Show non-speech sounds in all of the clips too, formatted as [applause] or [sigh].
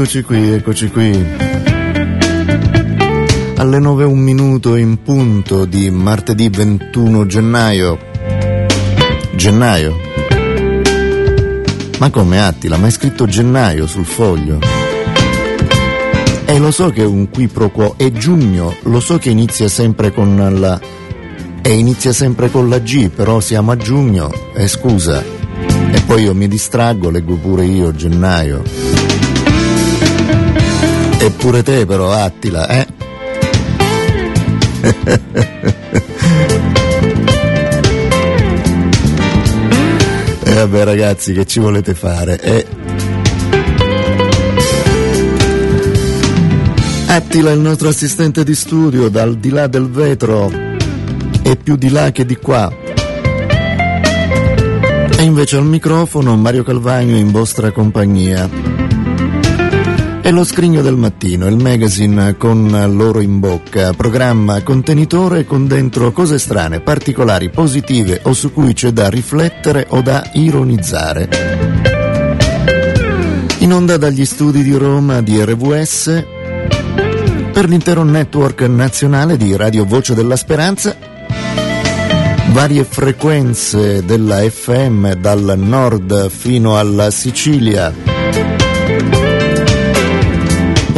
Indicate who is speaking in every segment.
Speaker 1: eccoci qui, eccoci qui. Alle 9 un minuto in punto di martedì 21 gennaio. Gennaio? Ma come Attila? Ma hai scritto gennaio sul foglio? E lo so che è un qui pro quo, è giugno, lo so che inizia sempre con la... e inizia sempre con la G, però siamo a giugno, e eh, scusa. E poi io mi distraggo, leggo pure io gennaio. Eppure te però, Attila, eh? e vabbè ragazzi, che ci volete fare? Eh? Attila, il nostro assistente di studio, dal di là del vetro, è più di là che di qua. E invece al microfono Mario Calvagno in vostra compagnia. È lo scrigno del mattino, il magazine con l'oro in bocca, programma contenitore con dentro cose strane, particolari, positive o su cui c'è da riflettere o da ironizzare. In onda dagli studi di Roma di RVS per l'intero network nazionale di Radio Voce della Speranza varie frequenze della FM dal nord fino alla Sicilia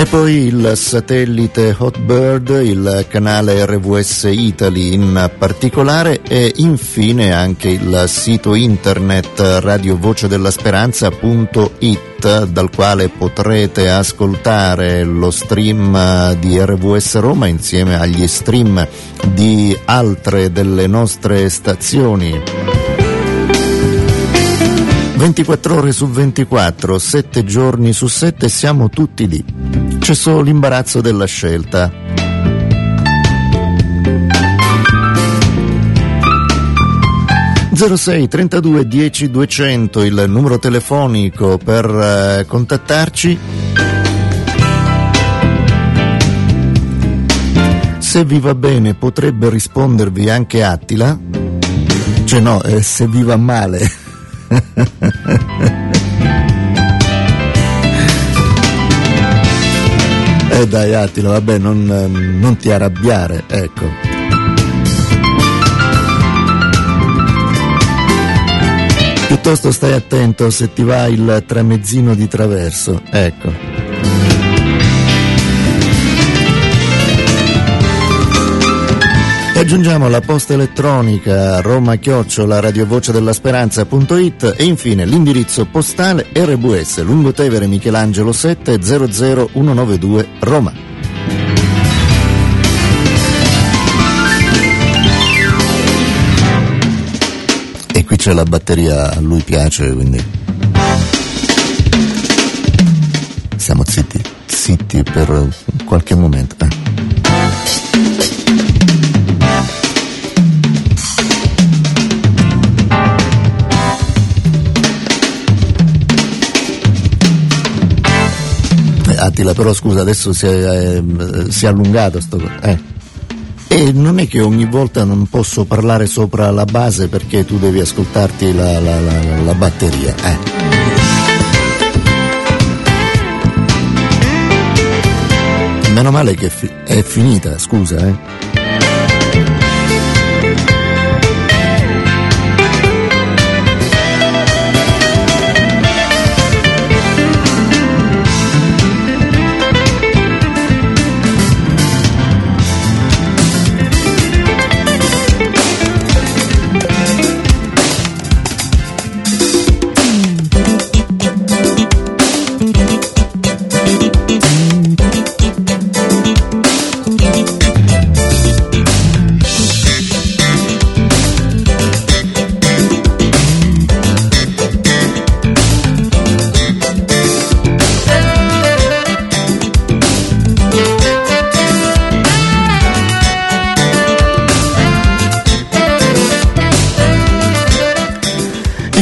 Speaker 1: e poi il satellite Hotbird, il canale RVS Italy in particolare e infine anche il sito internet radiovocedellasperanza.it dal quale potrete ascoltare lo stream di RVS Roma insieme agli stream di altre delle nostre stazioni. 24 ore su 24, 7 giorni su 7 siamo tutti lì c'è solo l'imbarazzo della scelta. ...06 32 10 200 il numero telefonico per eh, contattarci. Se vi va bene potrebbe rispondervi anche Attila. Cioè no, eh, se vi va male. [laughs] Eh dai Attila, vabbè, non, non ti arrabbiare, ecco. Piuttosto stai attento se ti va il tramezzino di traverso, ecco. Aggiungiamo la posta elettronica roma chiocciola radiovoce della speranza.it e infine l'indirizzo postale RBS Lungotevere Michelangelo 7 00192 Roma. E qui c'è la batteria, lui piace, quindi siamo zitti, zitti per qualche momento. Eh. Attila, però scusa, adesso si è, eh, si è allungato sto eh. E non è che ogni volta non posso parlare sopra la base perché tu devi ascoltarti la, la, la, la batteria. Eh. Meno male che è, fi- è finita, scusa, eh.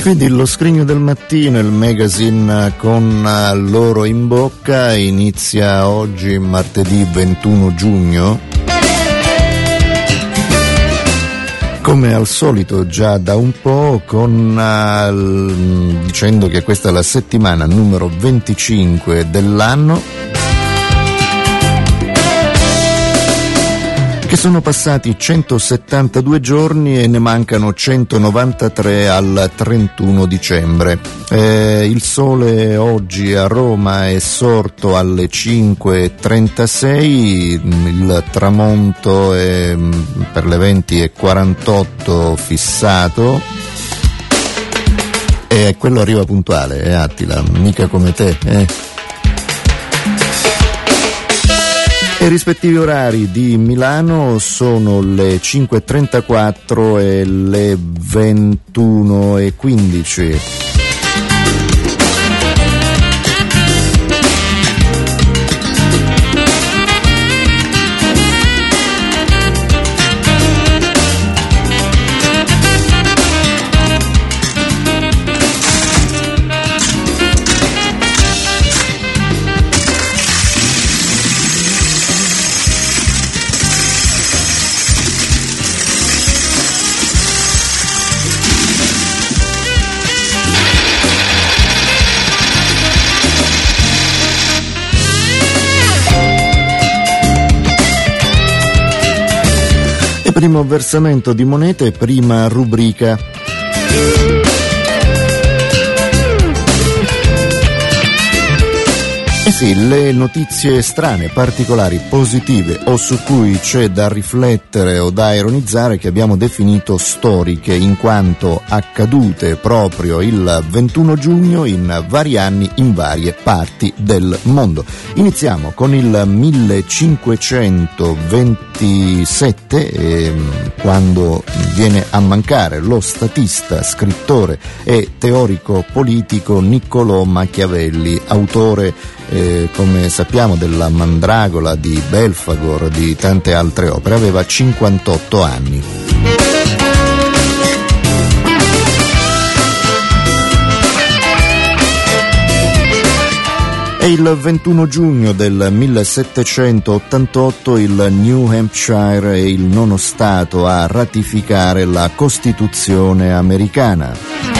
Speaker 1: Quindi lo scrigno del mattino, il magazine con eh, l'oro in bocca, inizia oggi martedì 21 giugno. Come al solito già da un po' con uh, dicendo che questa è la settimana numero 25 dell'anno che sono passati 172 giorni e ne mancano 193 al 31 dicembre. Eh, il sole oggi a Roma è sorto alle 5.36, il tramonto è, per le 20.48 fissato e quello arriva puntuale, eh, Attila, mica come te. Eh. I rispettivi orari di Milano sono le 5.34 e le 21.15. primo versamento di monete, prima rubrica. Eh sì, le notizie strane, particolari, positive o su cui c'è da riflettere o da ironizzare che abbiamo definito storiche in quanto accadute proprio il 21 giugno in vari anni in varie parti del mondo. Iniziamo con il 1527 eh, quando viene a mancare lo statista, scrittore e teorico politico Niccolò Machiavelli, autore eh, come sappiamo della Mandragola di Belfagor, di tante altre opere, aveva 58 anni. È il 21 giugno del 1788 il New Hampshire è il nono Stato a ratificare la Costituzione americana.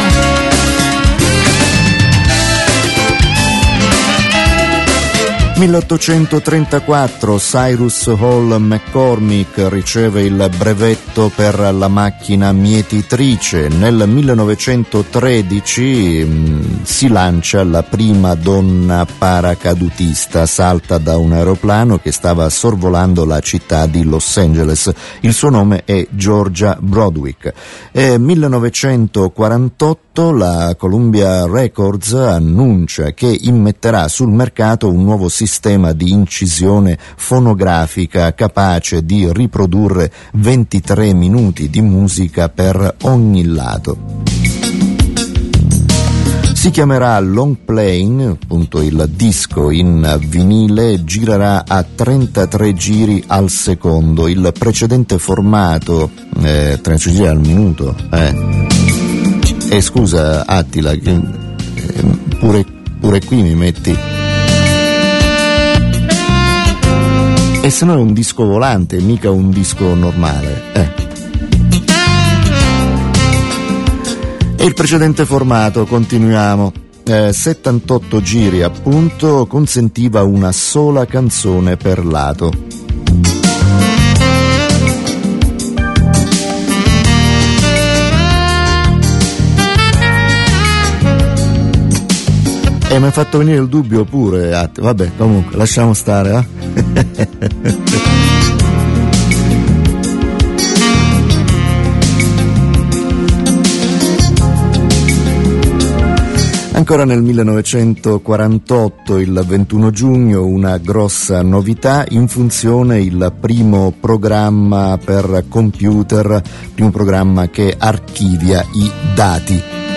Speaker 1: 1834 Cyrus Hall McCormick riceve il brevetto per la macchina mietitrice. Nel 1913 mh, mm, si lancia la prima donna paracadutista, salta da un aeroplano che stava sorvolando la città di Los Angeles. Il suo nome è Georgia Brodwick. È 1948 la Columbia Records annuncia che immetterà sul mercato un nuovo sistema di incisione fonografica capace di riprodurre 23 minuti di musica per ogni lato. Si chiamerà Long Plane, appunto il disco in vinile, girerà a 33 giri al secondo, il precedente formato, eh, 33 giri al minuto, eh. Eh, scusa Attila, eh, pure, pure qui mi metti... E se no è un disco volante, mica un disco normale. Eh. E il precedente formato, continuiamo. Eh, 78 giri appunto consentiva una sola canzone per lato. E mi ha fatto venire il dubbio pure, vabbè, comunque, lasciamo stare, eh? [laughs] Ancora nel 1948, il 21 giugno, una grossa novità, in funzione il primo programma per computer, primo programma che archivia i dati.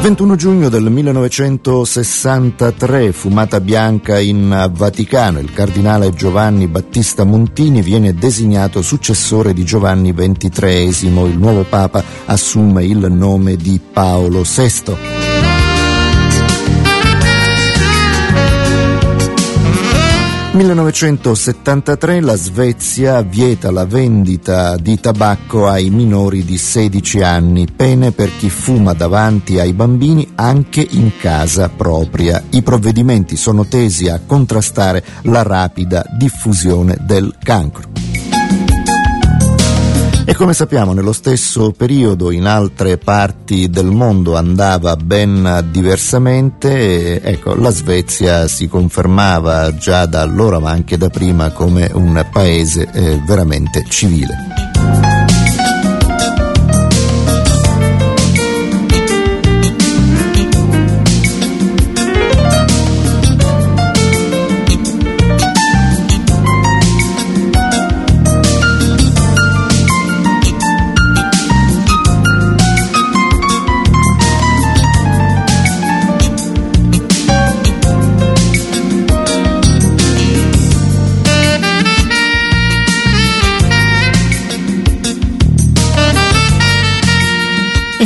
Speaker 1: 21 giugno del 1963, fumata bianca in Vaticano, il cardinale Giovanni Battista Montini viene designato successore di Giovanni XXIII, il nuovo Papa assume il nome di Paolo VI. 1973 la Svezia vieta la vendita di tabacco ai minori di 16 anni, pene per chi fuma davanti ai bambini anche in casa propria. I provvedimenti sono tesi a contrastare la rapida diffusione del cancro. E come sappiamo nello stesso periodo in altre parti del mondo andava ben diversamente, ecco la Svezia si confermava già da allora ma anche da prima come un paese eh, veramente civile.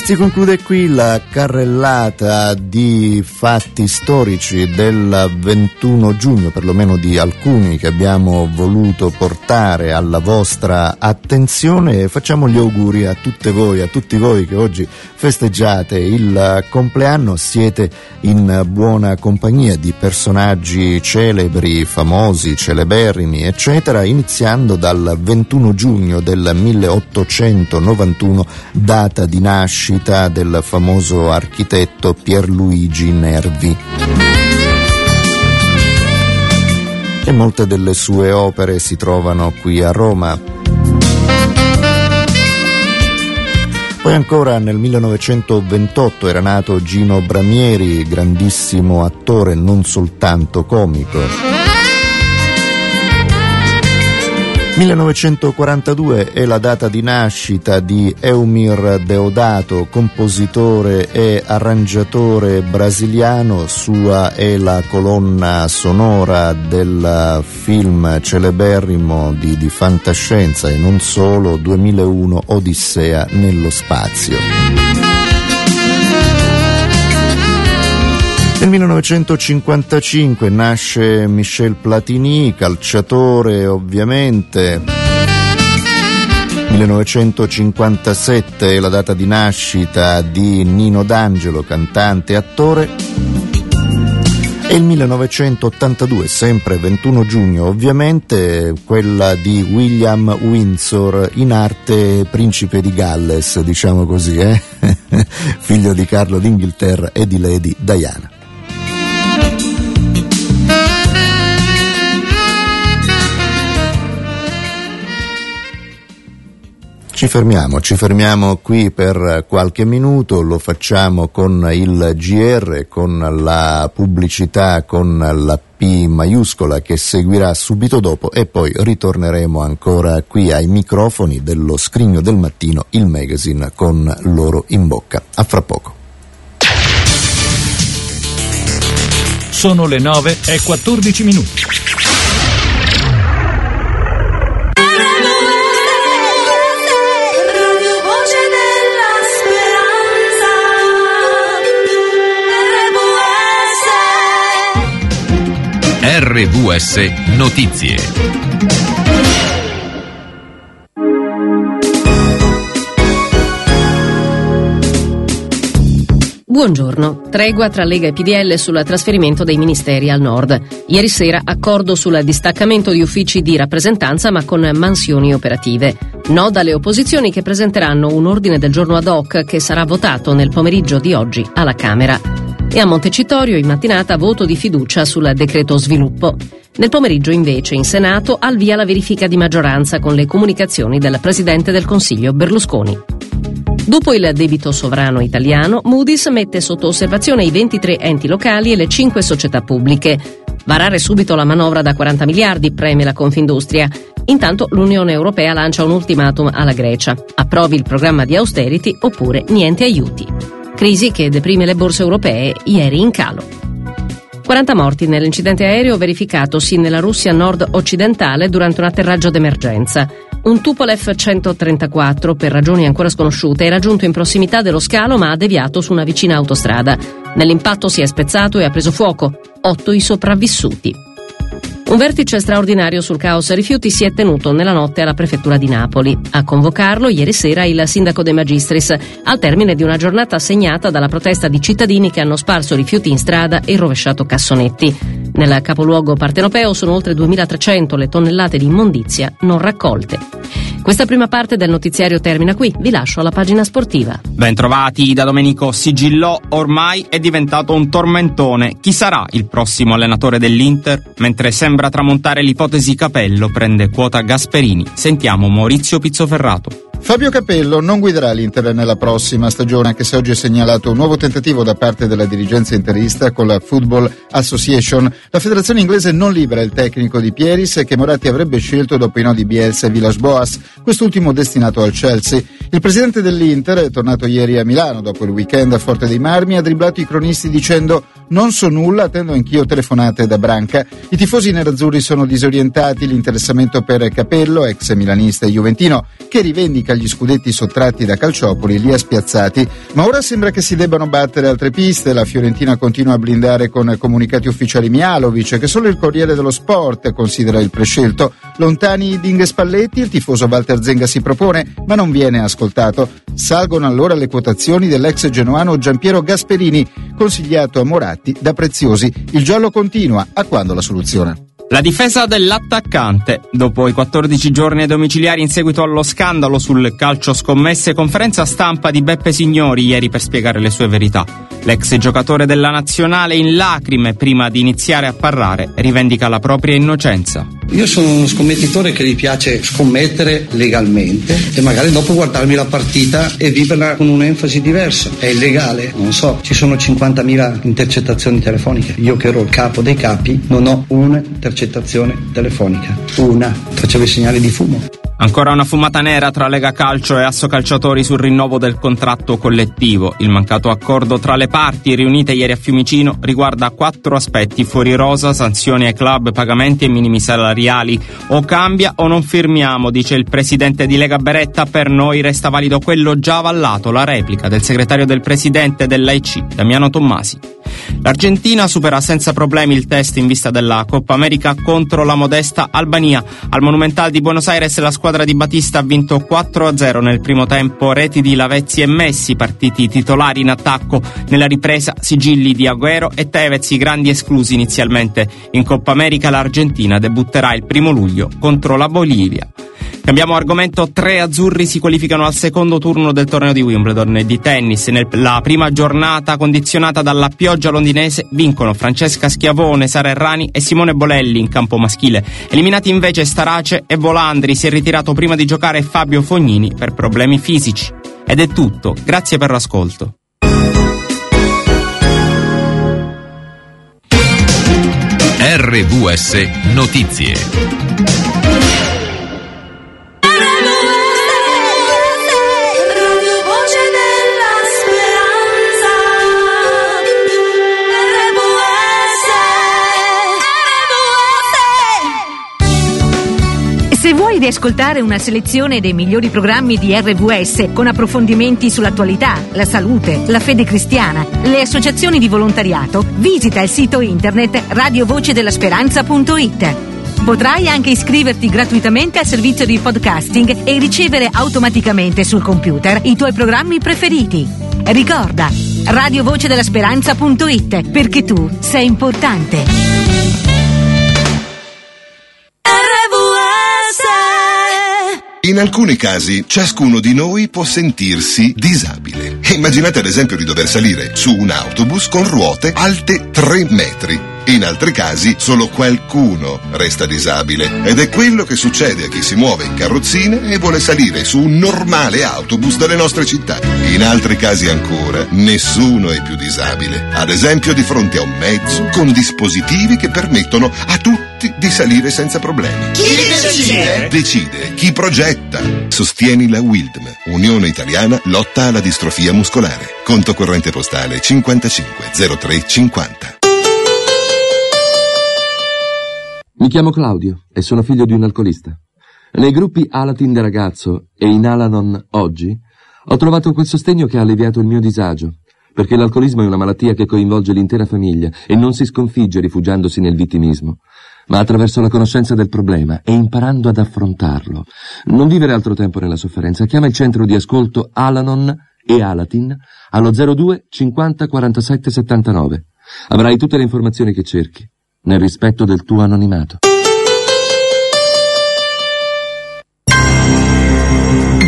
Speaker 1: Si conclude qui la carrellata di fatti storici del 21 giugno, perlomeno di alcuni che abbiamo voluto portare alla vostra attenzione. E facciamo gli auguri a tutte voi, a tutti voi che oggi festeggiate il compleanno, siete in buona compagnia di personaggi celebri, famosi, celeberrimi, eccetera, iniziando dal 21 giugno del 1891, data di nascita nascita del famoso architetto Pierluigi Nervi. E molte delle sue opere si trovano qui a Roma. Poi ancora nel 1928 era nato Gino Bramieri, grandissimo attore non soltanto comico. 1942 è la data di nascita di Eumir Deodato, compositore e arrangiatore brasiliano, sua è la colonna sonora del film celeberrimo di, di fantascienza e non solo 2001 Odissea nello spazio. Nel 1955 nasce Michel Platini, calciatore ovviamente. 1957 è la data di nascita di Nino D'Angelo, cantante e attore. E il 1982, sempre 21 giugno ovviamente, quella di William Windsor, in arte principe di Galles, diciamo così, eh? [laughs] figlio di Carlo d'Inghilterra e di Lady Diana. Ci fermiamo, ci fermiamo qui per qualche minuto, lo facciamo con il GR, con la pubblicità, con la P maiuscola che seguirà subito dopo e poi ritorneremo ancora qui ai microfoni dello scrigno del mattino, il magazine con loro in bocca. A fra poco.
Speaker 2: Sono le 9 e 14 minuti. RVS Notizie.
Speaker 3: Buongiorno. Tregua tra Lega e PDL sul trasferimento dei ministeri al nord. Ieri sera accordo sul distaccamento di uffici di rappresentanza ma con mansioni operative. No dalle opposizioni che presenteranno un ordine del giorno ad hoc che sarà votato nel pomeriggio di oggi alla Camera e a Montecitorio in mattinata voto di fiducia sul decreto sviluppo. Nel pomeriggio invece in Senato al via la verifica di maggioranza con le comunicazioni del Presidente del Consiglio Berlusconi. Dopo il debito sovrano italiano, Moody's mette sotto osservazione i 23 enti locali e le 5 società pubbliche. Varare subito la manovra da 40 miliardi, preme la Confindustria. Intanto l'Unione Europea lancia un ultimatum alla Grecia. Approvi il programma di austerity oppure niente aiuti crisi che deprime le borse europee ieri in calo. 40 morti nell'incidente aereo verificatosi nella Russia nord-occidentale durante un atterraggio d'emergenza. Un Tupolev 134, per ragioni ancora sconosciute, era giunto in prossimità dello scalo ma ha deviato su una vicina autostrada. Nell'impatto si è spezzato e ha preso fuoco. Otto i sopravvissuti. Un vertice straordinario sul caos rifiuti si è tenuto nella notte alla prefettura di Napoli. A convocarlo ieri sera il sindaco De Magistris, al termine di una giornata segnata dalla protesta di cittadini che hanno sparso rifiuti in strada e rovesciato cassonetti. Nel capoluogo partenopeo sono oltre 2.300 le tonnellate di immondizia non raccolte. Questa prima parte del notiziario termina qui, vi lascio alla pagina sportiva.
Speaker 4: Bentrovati da Domenico Sigillò, ormai è diventato un tormentone. Chi sarà il prossimo allenatore dell'Inter? Mentre sembra tramontare l'ipotesi Capello, prende quota Gasperini. Sentiamo Maurizio Pizzoferrato.
Speaker 5: Fabio Capello non guiderà l'Inter nella prossima stagione, anche se oggi è segnalato un nuovo tentativo da parte della dirigenza interista con la Football Association. La federazione inglese non libera il tecnico di Pieris che Moratti avrebbe scelto dopo i nodi Bielsa e Villas Boas, quest'ultimo destinato al Chelsea. Il presidente dell'Inter, tornato ieri a Milano dopo il weekend a Forte dei Marmi, ha dribblato i cronisti dicendo non so nulla, attendo anch'io telefonate da Branca. I tifosi nerazzurri sono disorientati, l'interessamento per Capello, ex milanista e juventino, che rivendica gli scudetti sottratti da Calciopoli li ha spiazzati, ma ora sembra che si debbano battere altre piste. La Fiorentina continua a blindare con comunicati ufficiali Mialovic, che solo il Corriere dello Sport considera il prescelto. Lontani Dinghe Spalletti, il tifoso Walter Zenga si propone, ma non viene ascoltato. Salgono allora le quotazioni dell'ex genoano Giampiero Gasperini, consigliato a Moratti da Preziosi. Il giallo continua, a quando la soluzione?
Speaker 4: La difesa dell'attaccante. Dopo i 14 giorni domiciliari in seguito allo scandalo sul calcio scommesse, conferenza stampa di Beppe Signori ieri per spiegare le sue verità. L'ex giocatore della nazionale in lacrime prima di iniziare a parlare rivendica la propria innocenza.
Speaker 6: Io sono uno scommettitore che gli piace scommettere legalmente e magari dopo guardarmi la partita e viverla con un'enfasi diversa. È illegale? Non so. Ci sono 50.000 intercettazioni telefoniche. Io che ero il capo dei capi non ho un'intercettazione telefonica. Una. Facevo i segnali di fumo.
Speaker 4: Ancora una fumata nera tra Lega Calcio e Asso Calciatori sul rinnovo del contratto collettivo. Il mancato accordo tra le parti riunite ieri a Fiumicino riguarda quattro aspetti fuori rosa, sanzioni ai club, pagamenti e minimi salariali. O cambia o non firmiamo, dice il presidente di Lega Beretta. Per noi resta valido quello già avallato, la replica del segretario del presidente dell'AIC, Damiano Tommasi. L'Argentina supera senza problemi il test in vista della Coppa America contro la modesta Albania. Al Monumental di Buenos Aires la squadra di Battista ha vinto 4-0 nel primo tempo, reti di Lavezzi e Messi, partiti titolari in attacco. Nella ripresa sigilli di Agüero e Tevez, i grandi esclusi inizialmente. In Coppa America l'Argentina debutterà il primo luglio contro la Bolivia. Cambiamo argomento, tre azzurri si qualificano al secondo turno del torneo di Wimbledon e di tennis. Nella prima giornata condizionata dalla pioggia londinese vincono Francesca Schiavone, Sara Errani e Simone Bolelli in campo maschile. Eliminati invece Starace e Volandri, si è ritirato prima di giocare Fabio Fognini per problemi fisici. Ed è tutto, grazie per l'ascolto.
Speaker 7: RVS Notizie
Speaker 8: di ascoltare una selezione dei migliori programmi di RVS con approfondimenti sull'attualità, la salute, la fede cristiana, le associazioni di volontariato, visita il sito internet radiovocedella.speranza.it. Potrai anche iscriverti gratuitamente al servizio di podcasting e ricevere automaticamente sul computer i tuoi programmi preferiti. Ricorda, radiovocedella.speranza.it perché tu sei importante.
Speaker 9: In alcuni casi ciascuno di noi può sentirsi disabile. Immaginate ad esempio di dover salire su un autobus con ruote alte 3 metri in altri casi solo qualcuno resta disabile ed è quello che succede a chi si muove in carrozzine e vuole salire su un normale autobus delle nostre città. In altri casi ancora nessuno è più disabile, ad esempio di fronte a un mezzo con dispositivi che permettono a tutti di salire senza problemi.
Speaker 10: Chi decide?
Speaker 9: Decide chi progetta. Sostieni la WILDM, Unione Italiana Lotta alla Distrofia Muscolare. Conto corrente postale 55 03 50.
Speaker 11: Mi chiamo Claudio e sono figlio di un alcolista. Nei gruppi Alatin da ragazzo e in Alanon oggi ho trovato quel sostegno che ha alleviato il mio disagio, perché l'alcolismo è una malattia che coinvolge l'intera famiglia e non si sconfigge rifugiandosi nel vittimismo. Ma attraverso la conoscenza del problema e imparando ad affrontarlo. Non vivere altro tempo nella sofferenza. Chiama il centro di ascolto Alanon e Alatin allo 02 50 47 79. Avrai tutte le informazioni che cerchi, nel rispetto del tuo anonimato.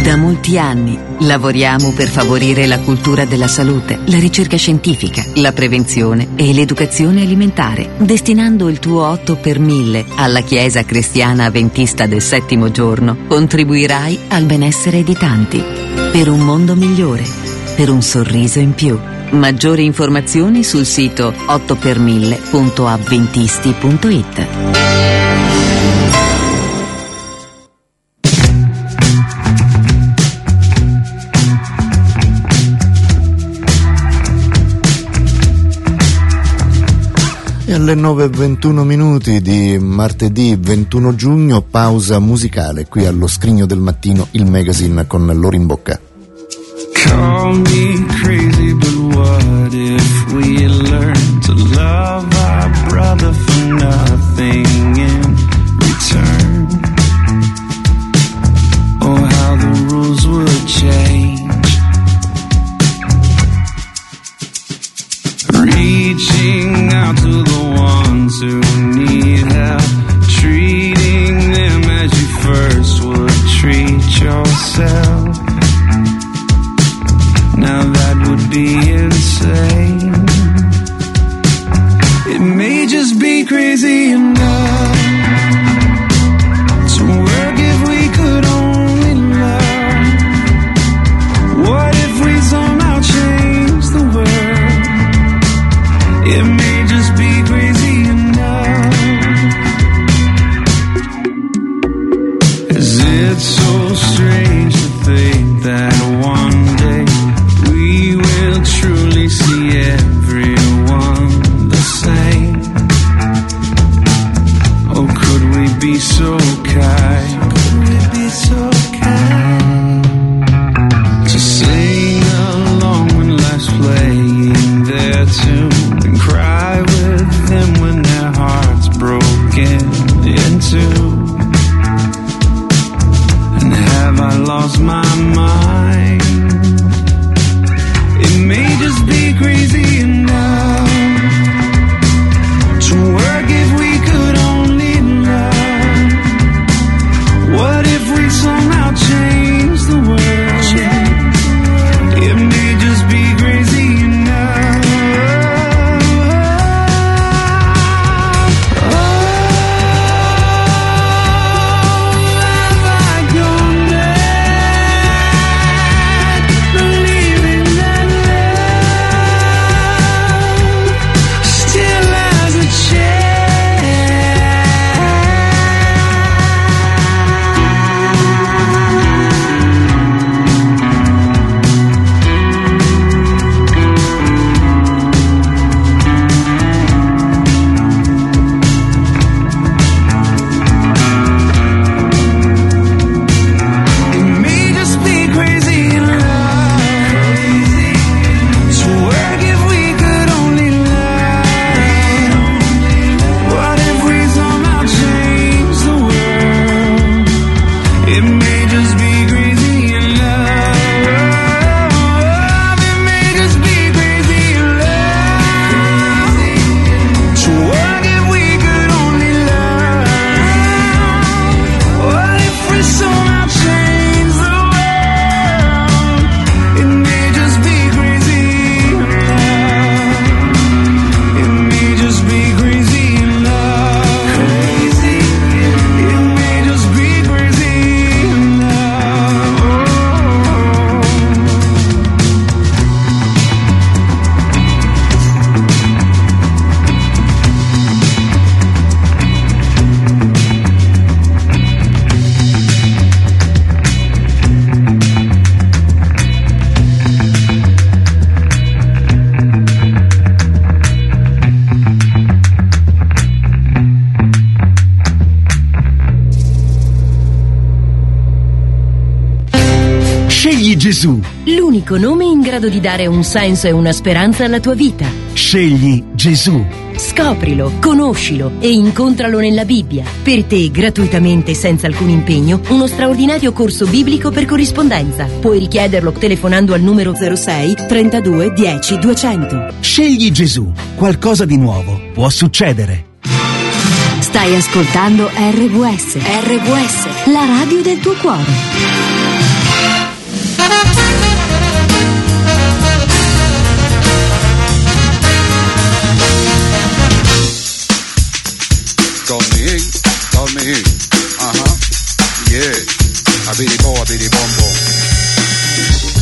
Speaker 7: Da molti anni lavoriamo per favorire la cultura della salute, la ricerca scientifica, la prevenzione e l'educazione alimentare, destinando il tuo 8 per 1000 alla Chiesa Cristiana Avventista del Settimo Giorno. Contribuirai al benessere di tanti, per un mondo migliore, per un sorriso in più. Maggiori informazioni sul sito 8per1000.avventisti.it.
Speaker 12: alle 9.21 minuti di martedì 21 giugno, pausa musicale qui allo scrigno del mattino, il magazine con l'oro in bocca. Call me crazy, but what if we learn to love our brother for nothing in return? Oh, how the rules would change.
Speaker 13: Grado di dare un senso e una speranza alla tua vita.
Speaker 10: Scegli Gesù.
Speaker 13: Scoprilo, conoscilo e incontralo nella Bibbia. Per te, gratuitamente e senza alcun impegno, uno straordinario corso biblico per corrispondenza. Puoi richiederlo telefonando al numero 06 32 10 200.
Speaker 10: Scegli Gesù. Qualcosa di nuovo può succedere.
Speaker 7: Stai ascoltando RVS. RVS, la radio del tuo cuore.
Speaker 14: Uh huh. Yeah. A bitty bo, a bitty bomb.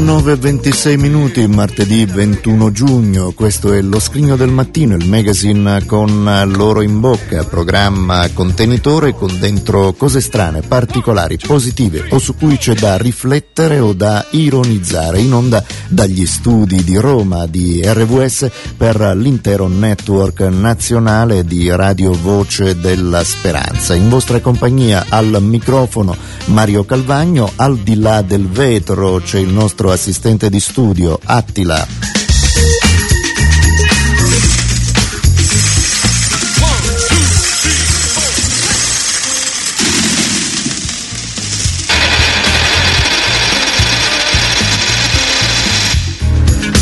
Speaker 1: 19.26 minuti, martedì 21 giugno, questo è lo scrigno del mattino, il magazine con l'oro in bocca, programma contenitore con dentro cose strane, particolari, positive o su cui c'è da riflettere o da ironizzare, in onda dagli studi di Roma di RVS per l'intero network nazionale di Radio Voce della Speranza. In vostra compagnia al microfono Mario Calvagno, al di là del vetro c'è il nostro assistente di studio Attila.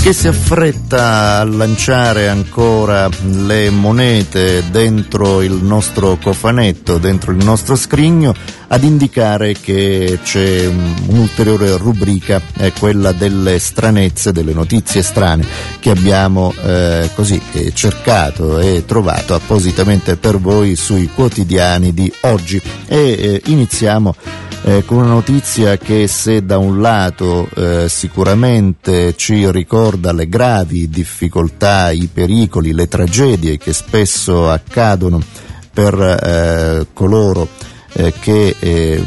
Speaker 1: che si affretta a lanciare ancora le monete dentro il nostro cofanetto, dentro il nostro scrigno, ad indicare che c'è un'ulteriore rubrica, è quella delle stranezze, delle notizie strane che abbiamo eh, così eh, cercato e trovato appositamente per voi sui quotidiani di oggi. E eh, iniziamo eh, con una notizia che se da un lato eh, sicuramente ci ricorda le gravi difficoltà, i pericoli, le tragedie che spesso accadono per eh, coloro eh, che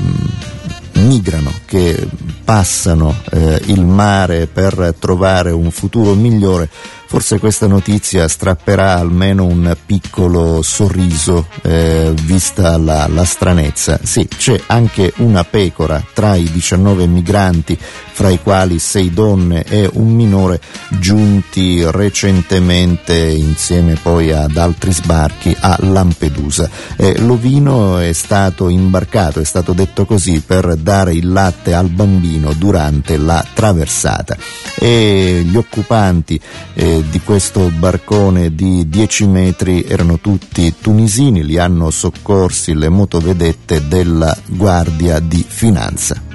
Speaker 1: migrano, che passano eh, il mare per trovare un futuro migliore, forse questa notizia strapperà almeno un piccolo sorriso eh, vista la, la, stranezza. Sì, c'è anche una pecora tra i 19 migranti, fra i quali sei donne e un minore, giunti recentemente insieme poi ad altri sbarchi a Lampedusa. Eh, l'ovino è stato imbarcato, è stato detto così, per dare il latte al bambino durante la traversata. E gli occupanti eh, di questo barcone di 10 metri erano tutti tunisini, li hanno soccorsi le motovedette della Guardia di Finanza.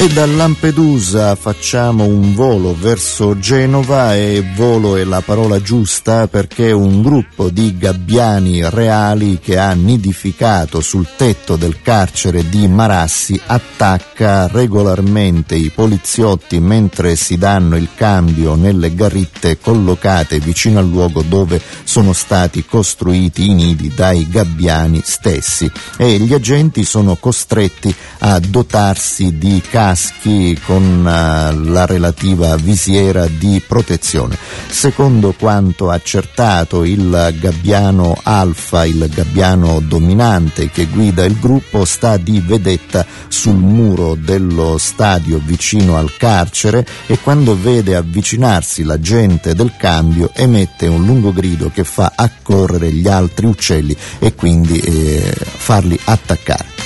Speaker 1: E da Lampedusa facciamo un volo verso Genova e volo è la parola giusta perché un gruppo di gabbiani reali che ha nidificato sul tetto del carcere di Marassi attacca regolarmente i poliziotti mentre si danno il cambio nelle garritte collocate vicino al luogo dove sono stati costruiti i nidi dai gabbiani stessi. E gli agenti sono costretti a dotarsi di carri caschi con uh, la relativa visiera di protezione. Secondo quanto accertato il gabbiano alfa, il gabbiano dominante che guida il gruppo, sta di vedetta sul muro dello stadio vicino al carcere e quando vede avvicinarsi la gente del cambio emette un lungo grido che fa accorrere gli altri uccelli e quindi eh, farli attaccare.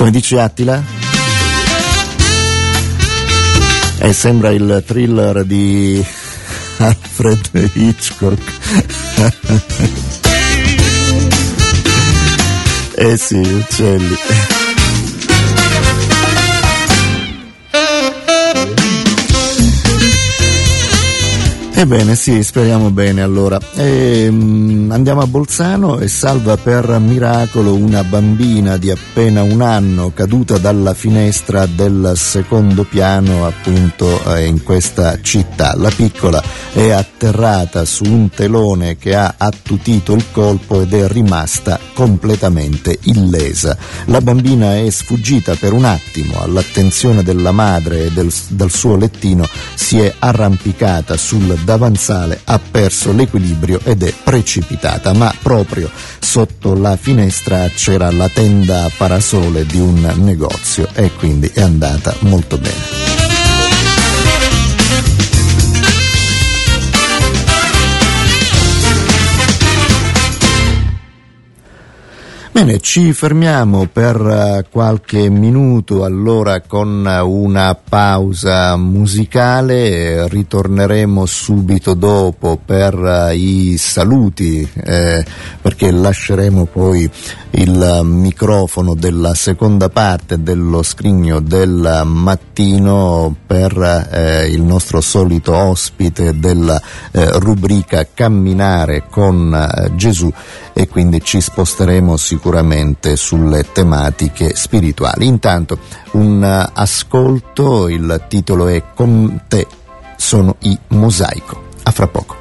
Speaker 1: Come dice Attila? Eh, sembra il thriller di [laughs] Alfred Hitchcock. [laughs] eh sì, uccelli.
Speaker 2: Ebbene sì, speriamo bene allora. E, mm, andiamo a Bolzano e salva per miracolo una bambina di appena un anno caduta dalla finestra del secondo piano appunto eh, in questa città. La piccola è atterrata su un telone che ha attutito il colpo ed è rimasta completamente illesa. La bambina è sfuggita per un attimo all'attenzione della madre e del, dal suo lettino si è arrampicata sul davanzale, ha perso l'equilibrio ed è precipitata, ma proprio sotto la finestra c'era la tenda parasole di un negozio e quindi è andata molto bene. Bene, ci fermiamo per uh, qualche minuto allora con una pausa musicale, ritorneremo subito dopo per uh, i saluti eh, perché lasceremo poi il microfono della seconda parte dello scrigno del mattino per eh, il nostro solito ospite della eh, rubrica Camminare con eh, Gesù e quindi ci sposteremo sicuramente sulle tematiche spirituali. Intanto un ascolto, il titolo è Con te sono i mosaico. A fra poco.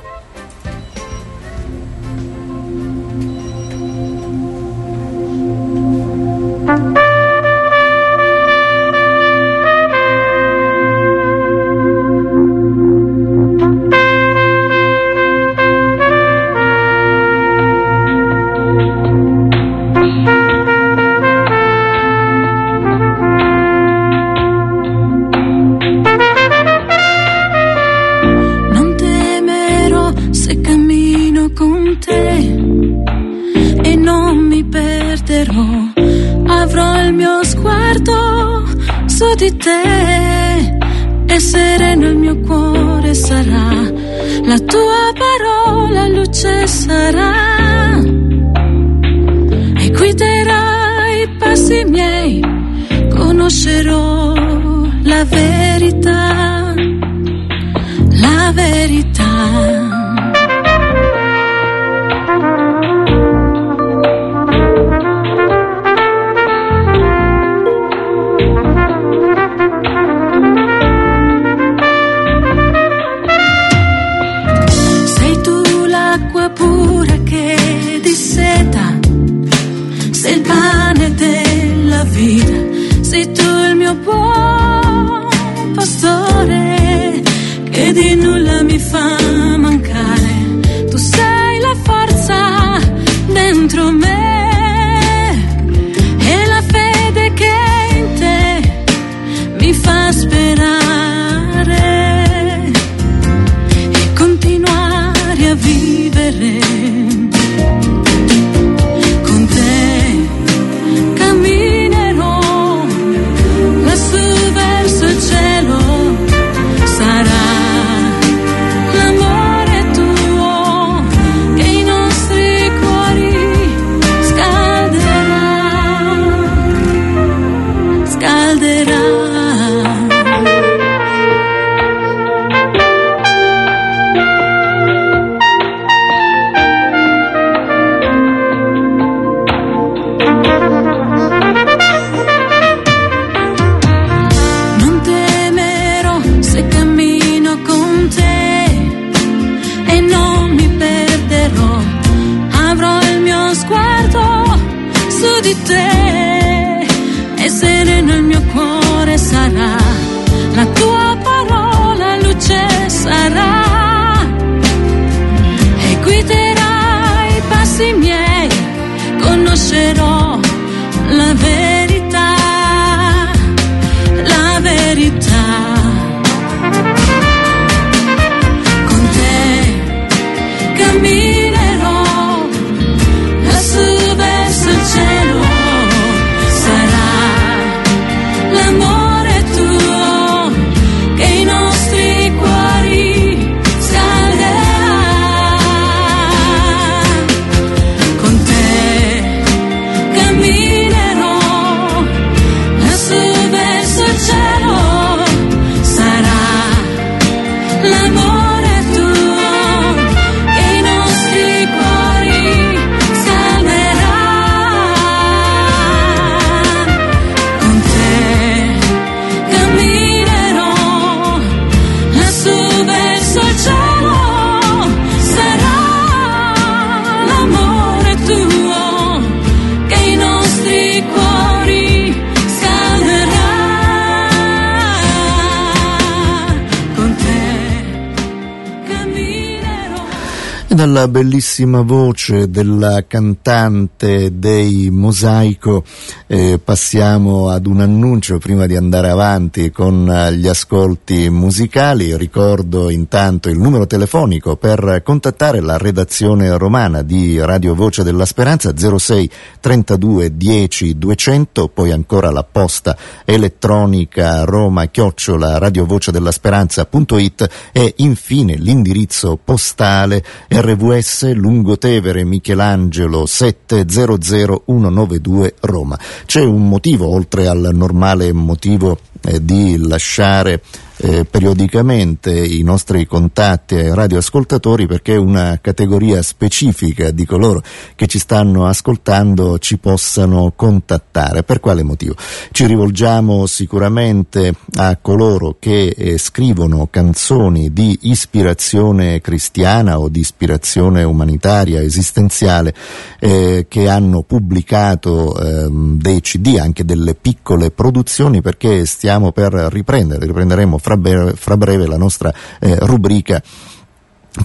Speaker 1: Dalla bellissima voce della cantante dei Mosaico eh, passiamo ad un annuncio prima di andare avanti con eh, gli ascolti musicali. Ricordo intanto il numero telefonico per contattare la redazione romana di Radio Voce della Speranza 06 32 10 200, poi ancora la posta elettronica roma chiocciola radiovoce della speranza.it e infine l'indirizzo postale RVS Lungotevere Michelangelo 700192 Roma. C'è un motivo, oltre al normale motivo eh, di lasciare eh, periodicamente i nostri contatti ai radioascoltatori perché una categoria specifica di coloro che ci stanno ascoltando ci possano contattare. Per quale motivo? Ci rivolgiamo sicuramente a coloro che eh, scrivono canzoni di ispirazione cristiana o di ispirazione umanitaria, esistenziale, eh, che hanno pubblicato ehm, dei CD, anche delle piccole produzioni perché stiamo per riprendere, riprenderemo fra breve, fra breve la nostra eh, rubrica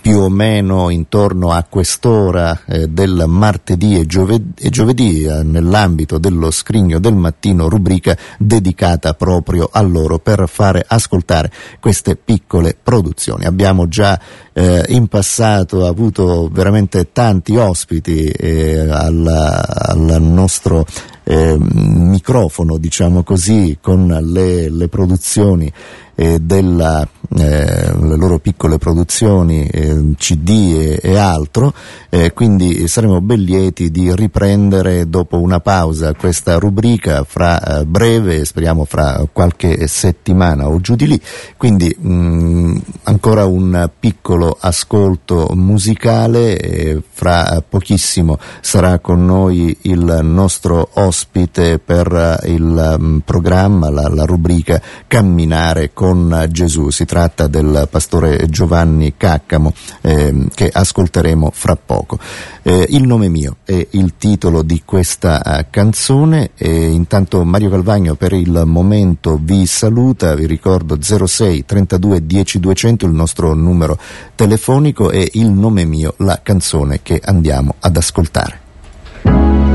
Speaker 1: più o meno intorno a quest'ora eh, del martedì e giovedì, e giovedì eh, nell'ambito dello scrigno del mattino rubrica dedicata proprio a loro per fare ascoltare queste piccole produzioni. Abbiamo già eh, in passato avuto veramente tanti ospiti eh, al, al nostro eh, microfono, diciamo così, con le, le produzioni eh, della, eh, loro piccole produzioni, eh, CD e, e altro, eh, quindi saremo ben lieti di riprendere dopo una pausa questa rubrica fra eh, breve, speriamo fra qualche settimana o giù di lì, quindi mh, ancora un piccolo ascolto musicale, fra pochissimo sarà con noi il nostro ospite per il um, programma, la, la rubrica Camminare con Gesù. Si tratta del pastore Giovanni Caccamo eh, che ascolteremo fra poco. Eh, il nome mio è il titolo di questa uh, canzone e intanto Mario Calvagno per il momento vi saluta, vi ricordo 06 32 10 200 il nostro numero telefonico e il nome mio la canzone che andiamo ad ascoltare.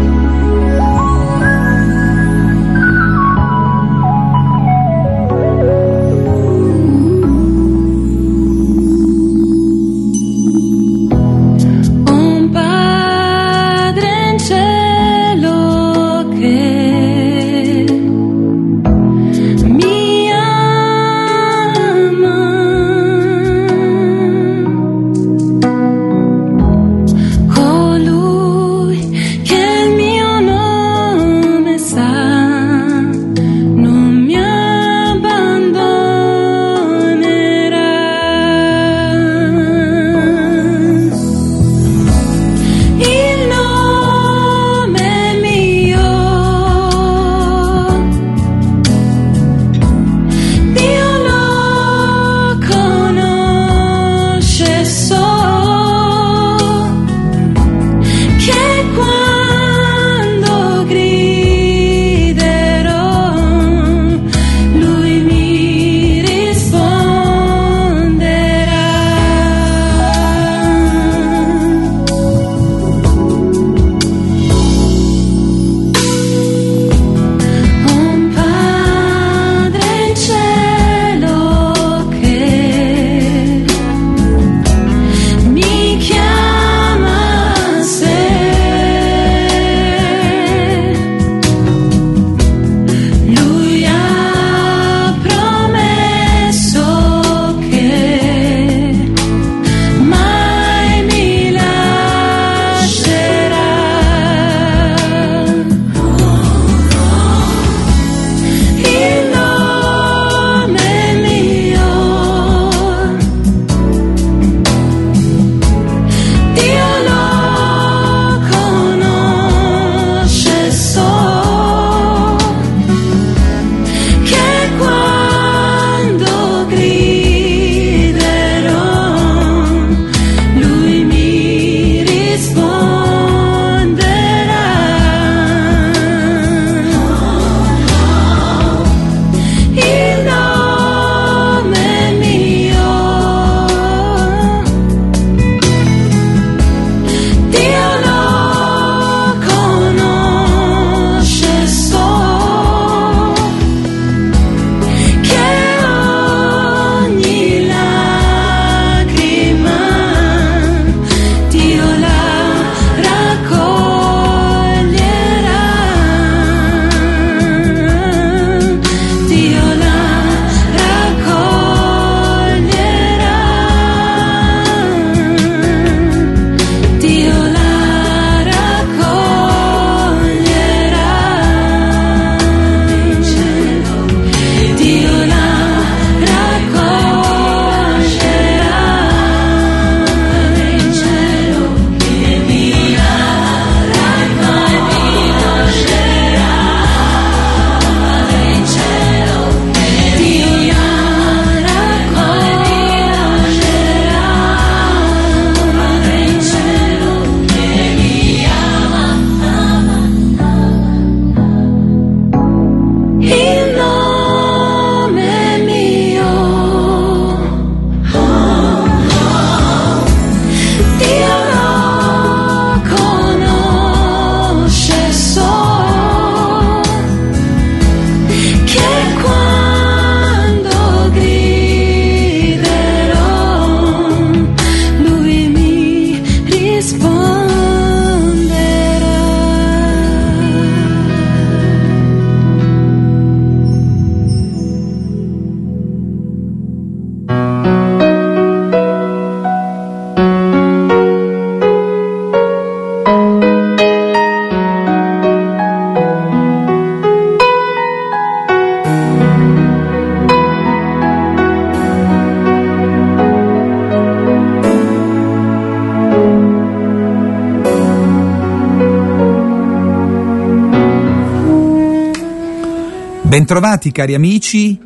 Speaker 15: Bentrovati cari amici,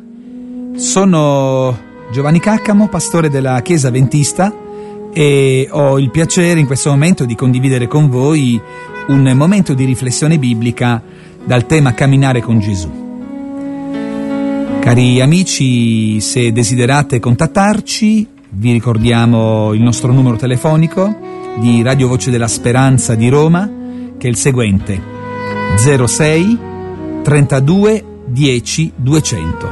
Speaker 15: sono Giovanni Caccamo, pastore della Chiesa Ventista e ho il piacere in questo momento di condividere con voi un momento di riflessione biblica dal tema Camminare con Gesù. Cari amici, se desiderate contattarci, vi ricordiamo il nostro numero telefonico di Radio Voce della Speranza di Roma, che è il seguente 06 32 10 200.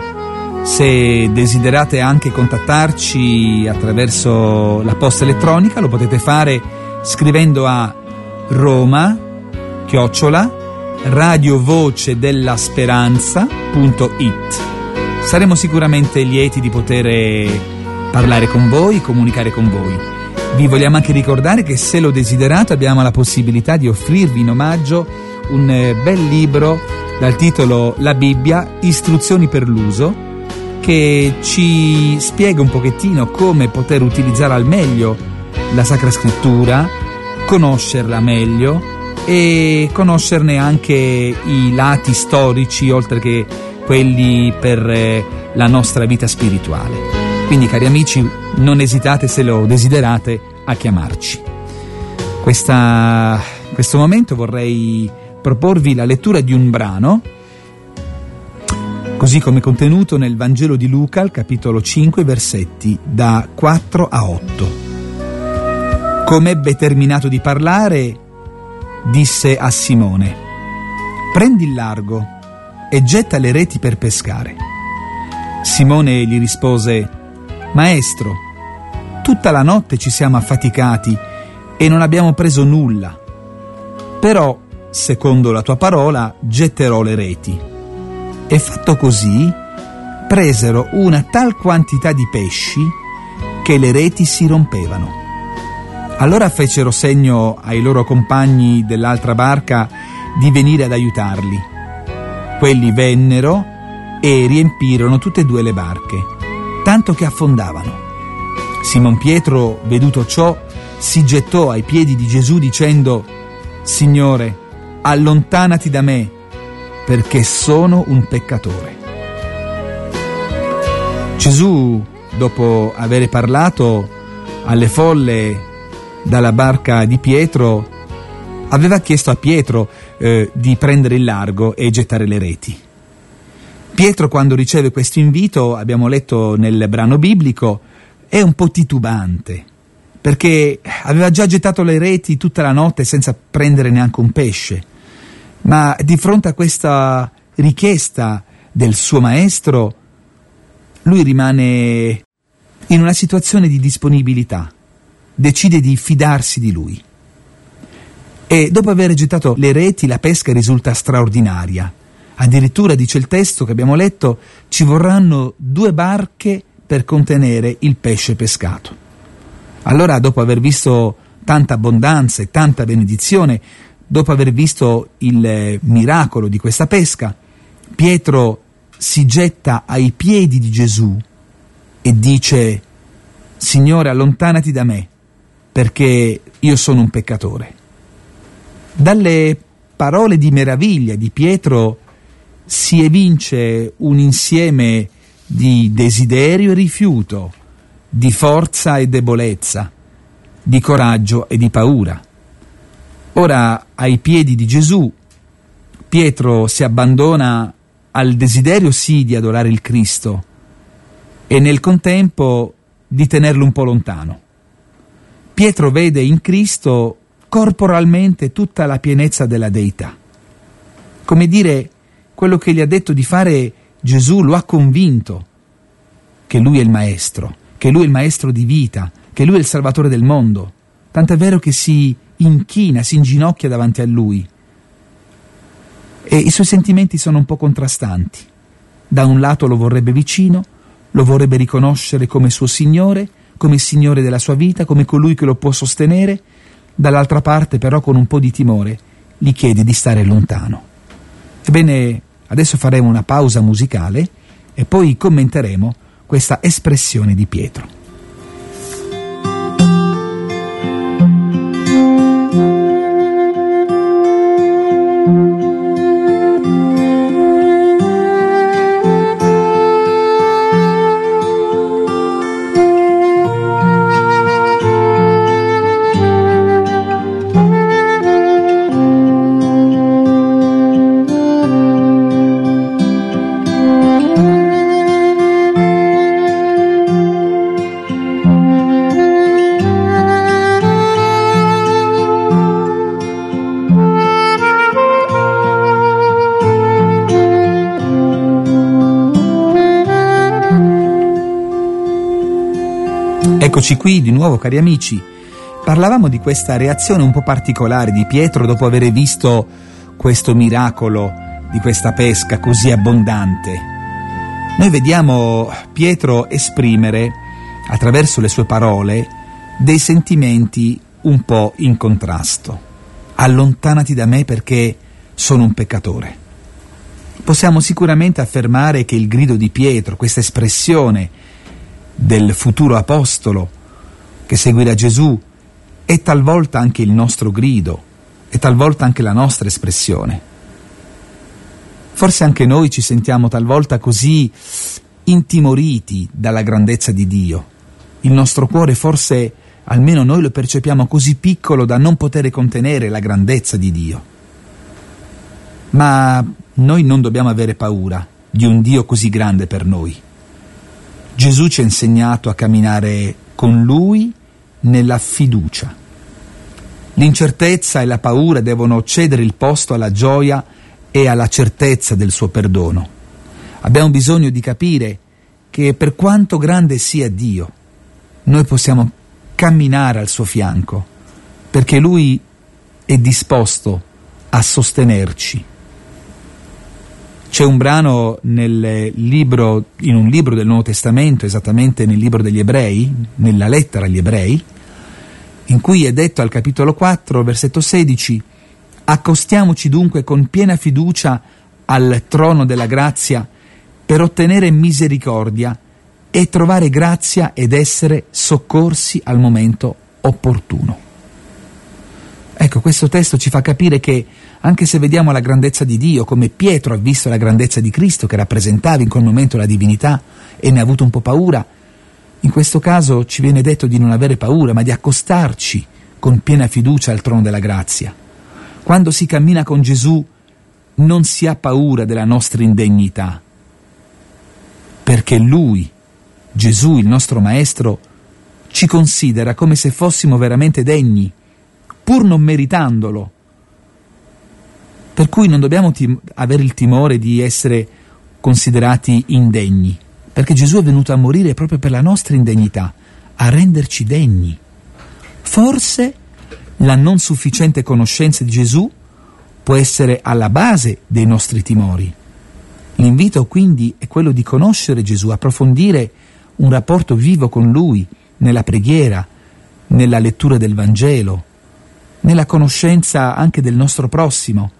Speaker 15: Se desiderate anche contattarci attraverso la posta elettronica lo potete fare scrivendo a Roma chiocciola radiovoce della speranza.it. Saremo sicuramente lieti di poter parlare con voi, comunicare con voi. Vi vogliamo anche ricordare che se lo desiderate abbiamo la possibilità di offrirvi in omaggio un bel libro dal titolo La Bibbia, istruzioni per l'uso, che ci spiega un pochettino come poter utilizzare al meglio la Sacra Scrittura, conoscerla meglio e conoscerne anche i lati storici oltre che quelli per la nostra vita spirituale. Quindi cari amici, non esitate se lo desiderate a chiamarci. Questa, questo momento vorrei proporvi la lettura di un brano, così come contenuto nel Vangelo di Luca, al capitolo 5, versetti da 4 a 8. Come ebbe terminato di parlare, disse a Simone, prendi il largo e getta le reti per pescare. Simone gli rispose, Maestro, tutta la notte ci siamo affaticati e non abbiamo preso nulla. Però secondo la tua parola, getterò le reti. E fatto così, presero una tal quantità di pesci che le reti si rompevano. Allora fecero segno ai loro compagni dell'altra barca di venire ad aiutarli. Quelli vennero e riempirono tutte e due le barche, tanto che affondavano. Simon Pietro, veduto ciò, si gettò ai piedi di Gesù dicendo, Signore, allontanati da me, perché sono un peccatore. Gesù, dopo aver parlato alle folle dalla barca di Pietro, aveva chiesto a Pietro eh, di prendere il largo e gettare le reti. Pietro, quando riceve questo invito, abbiamo letto nel brano biblico, è un po' titubante, perché aveva già gettato le reti tutta la notte senza prendere neanche un pesce. Ma di fronte a questa richiesta del suo maestro, lui rimane in una situazione di disponibilità, decide di fidarsi di lui. E dopo aver gettato le reti, la pesca risulta straordinaria. Addirittura, dice il testo che abbiamo letto, ci vorranno due barche per contenere il pesce pescato. Allora, dopo aver visto tanta abbondanza e tanta benedizione, dopo aver visto il miracolo di questa pesca, Pietro si getta ai piedi di Gesù e dice, Signore, allontanati da me, perché io sono un peccatore. Dalle parole di meraviglia di Pietro si evince un insieme di desiderio e rifiuto, di forza e debolezza, di coraggio e di paura. Ora, ai piedi di Gesù, Pietro si abbandona al desiderio sì di adorare il Cristo e nel contempo di tenerlo un po' lontano. Pietro vede in Cristo corporalmente tutta la pienezza della deità. Come dire, quello che gli ha detto di fare Gesù lo ha convinto che lui è il Maestro, che lui è il Maestro di vita, che lui è il Salvatore del mondo. Tant'è vero che si inchina, si inginocchia davanti a lui. E i suoi sentimenti sono un po' contrastanti. Da un lato lo vorrebbe vicino, lo vorrebbe riconoscere come suo Signore, come Signore della sua vita, come colui che lo può sostenere, dall'altra parte però con un po' di timore gli chiede di stare lontano. Ebbene, adesso faremo una pausa musicale e poi commenteremo questa espressione di Pietro. Eccoci qui di nuovo cari amici. Parlavamo di questa reazione un po' particolare di Pietro dopo aver visto questo miracolo di questa pesca così abbondante. Noi vediamo Pietro esprimere attraverso le sue parole dei sentimenti un po' in contrasto. Allontanati da me perché sono un peccatore. Possiamo sicuramente affermare che il grido di Pietro, questa espressione del futuro apostolo che seguirà Gesù, è talvolta anche il nostro grido, è talvolta anche la nostra espressione. Forse anche noi ci sentiamo talvolta così intimoriti dalla grandezza di Dio. Il nostro cuore forse, almeno noi lo percepiamo così piccolo da non poter contenere la grandezza di Dio. Ma noi non dobbiamo avere paura di un Dio così grande per noi. Gesù ci ha insegnato a camminare con Lui nella fiducia. L'incertezza e la paura devono cedere il posto alla gioia e alla certezza del suo perdono. Abbiamo bisogno di capire che per quanto grande sia Dio, noi possiamo camminare al suo fianco, perché Lui è disposto a sostenerci. C'è un brano libro, in un libro del Nuovo Testamento, esattamente nel libro degli Ebrei, nella lettera agli Ebrei, in cui è detto al capitolo 4, versetto 16, Accostiamoci dunque con piena fiducia al trono della grazia per ottenere misericordia e trovare grazia ed essere soccorsi al momento opportuno. Ecco, questo testo ci fa capire che anche se vediamo la grandezza di Dio, come Pietro ha visto la grandezza di Cristo che rappresentava in quel momento la divinità e ne ha avuto un po' paura, in questo caso ci viene detto di non avere paura, ma di accostarci con piena fiducia al trono della grazia. Quando si cammina con Gesù non si ha paura della nostra indegnità, perché Lui, Gesù, il nostro Maestro, ci considera come se fossimo veramente degni, pur non meritandolo. Per cui non dobbiamo tim- avere il timore di essere considerati indegni perché Gesù è venuto a morire proprio per la nostra indegnità, a renderci degni. Forse la non sufficiente conoscenza di Gesù può essere alla base dei nostri timori. L'invito quindi è quello di conoscere Gesù, approfondire un rapporto vivo con Lui nella preghiera, nella lettura del Vangelo, nella conoscenza anche del nostro prossimo,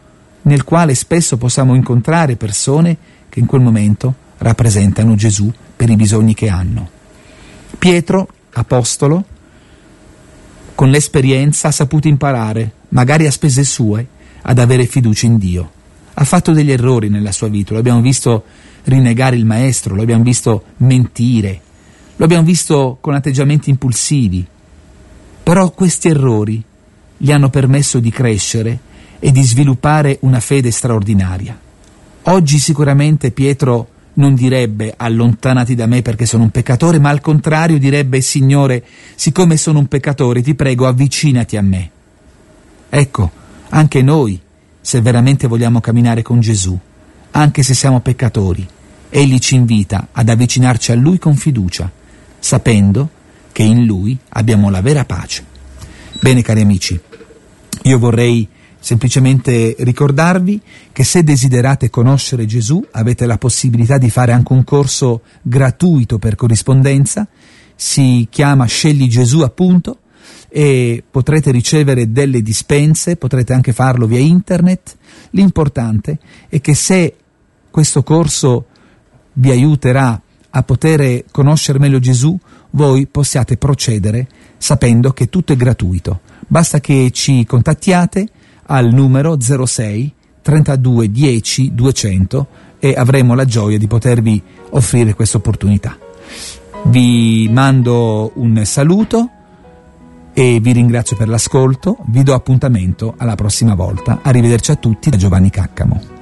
Speaker 15: nel quale spesso possiamo incontrare persone che in quel momento rappresentano Gesù per i bisogni che hanno. Pietro, apostolo, con l'esperienza ha saputo imparare, magari a spese sue, ad avere fiducia in Dio. Ha fatto degli errori nella sua vita, lo abbiamo visto rinnegare il maestro, lo abbiamo visto mentire, lo abbiamo visto con atteggiamenti impulsivi. Però questi errori gli hanno permesso di crescere e di sviluppare una fede straordinaria. Oggi sicuramente Pietro non direbbe allontanati da me perché sono un peccatore, ma al contrario direbbe Signore, siccome sono un peccatore, ti prego avvicinati a me. Ecco, anche noi, se veramente vogliamo camminare con Gesù, anche se siamo peccatori, Egli ci invita ad avvicinarci a Lui con fiducia, sapendo che in Lui abbiamo la vera pace. Bene cari amici, io vorrei semplicemente ricordarvi che se desiderate conoscere Gesù avete la possibilità di fare anche un corso gratuito per corrispondenza, si chiama Scegli Gesù appunto e potrete ricevere delle dispense, potrete anche farlo via internet. L'importante è che se questo corso vi aiuterà a poter conoscere meglio Gesù, voi possiate procedere sapendo che tutto è gratuito. Basta che ci contattiate al numero 06 32 10 200 e avremo la gioia di potervi offrire questa opportunità. Vi mando un saluto e vi ringrazio per l'ascolto, vi do appuntamento alla prossima volta. Arrivederci a tutti da Giovanni Caccamo.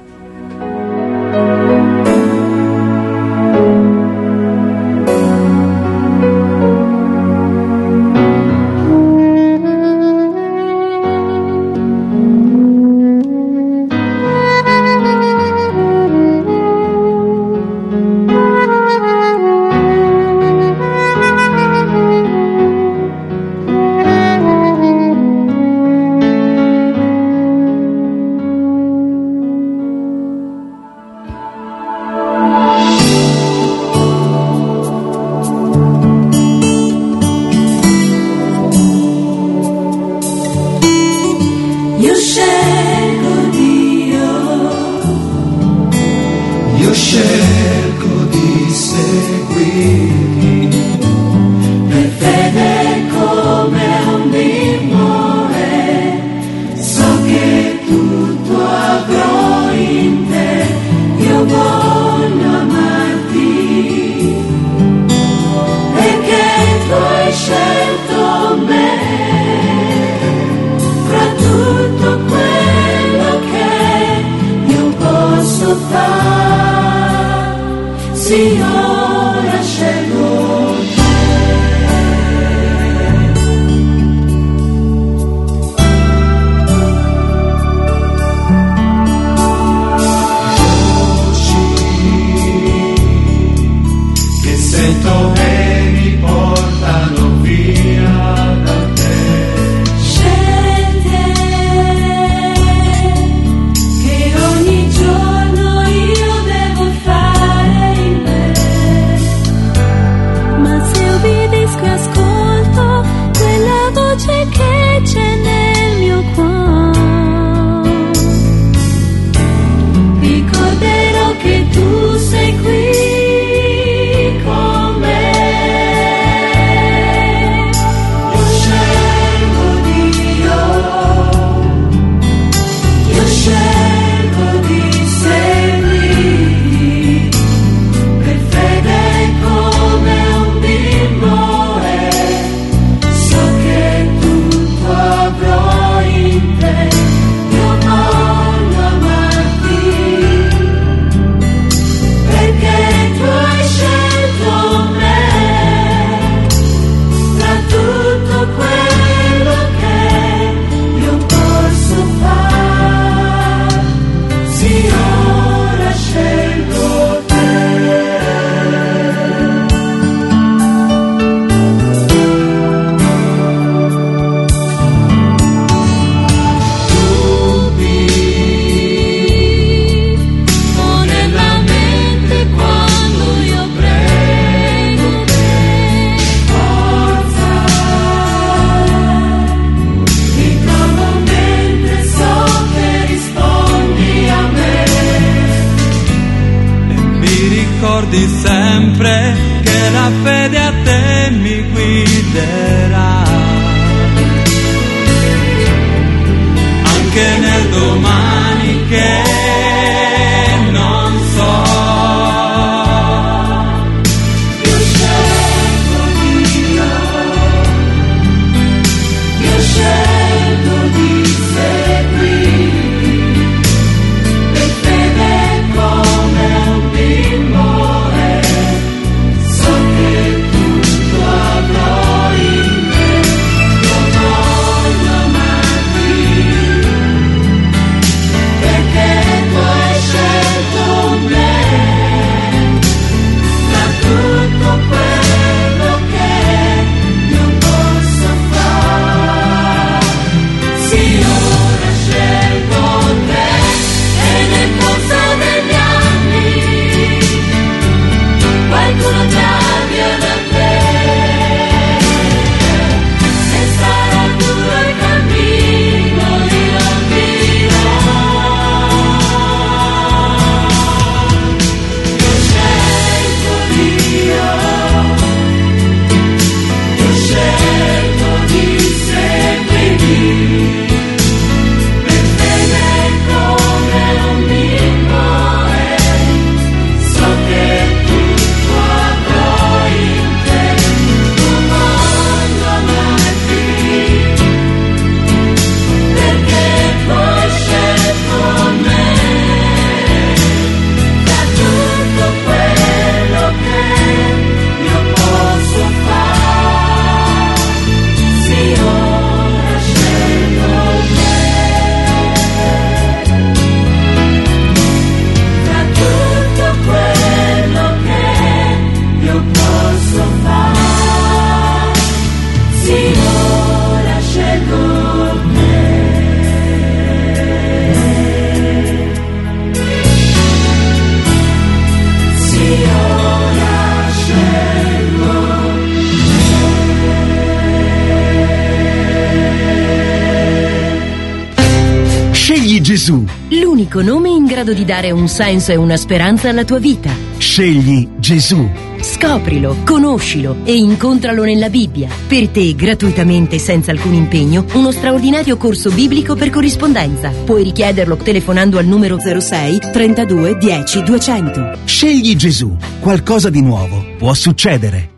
Speaker 13: Di dare un senso e una speranza alla tua vita.
Speaker 10: Scegli Gesù.
Speaker 13: Scoprilo, conoscilo e incontralo nella Bibbia. Per te, gratuitamente e senza alcun impegno, uno straordinario corso biblico per corrispondenza. Puoi richiederlo telefonando al numero 06 32 10 200.
Speaker 10: Scegli Gesù. Qualcosa di nuovo può succedere.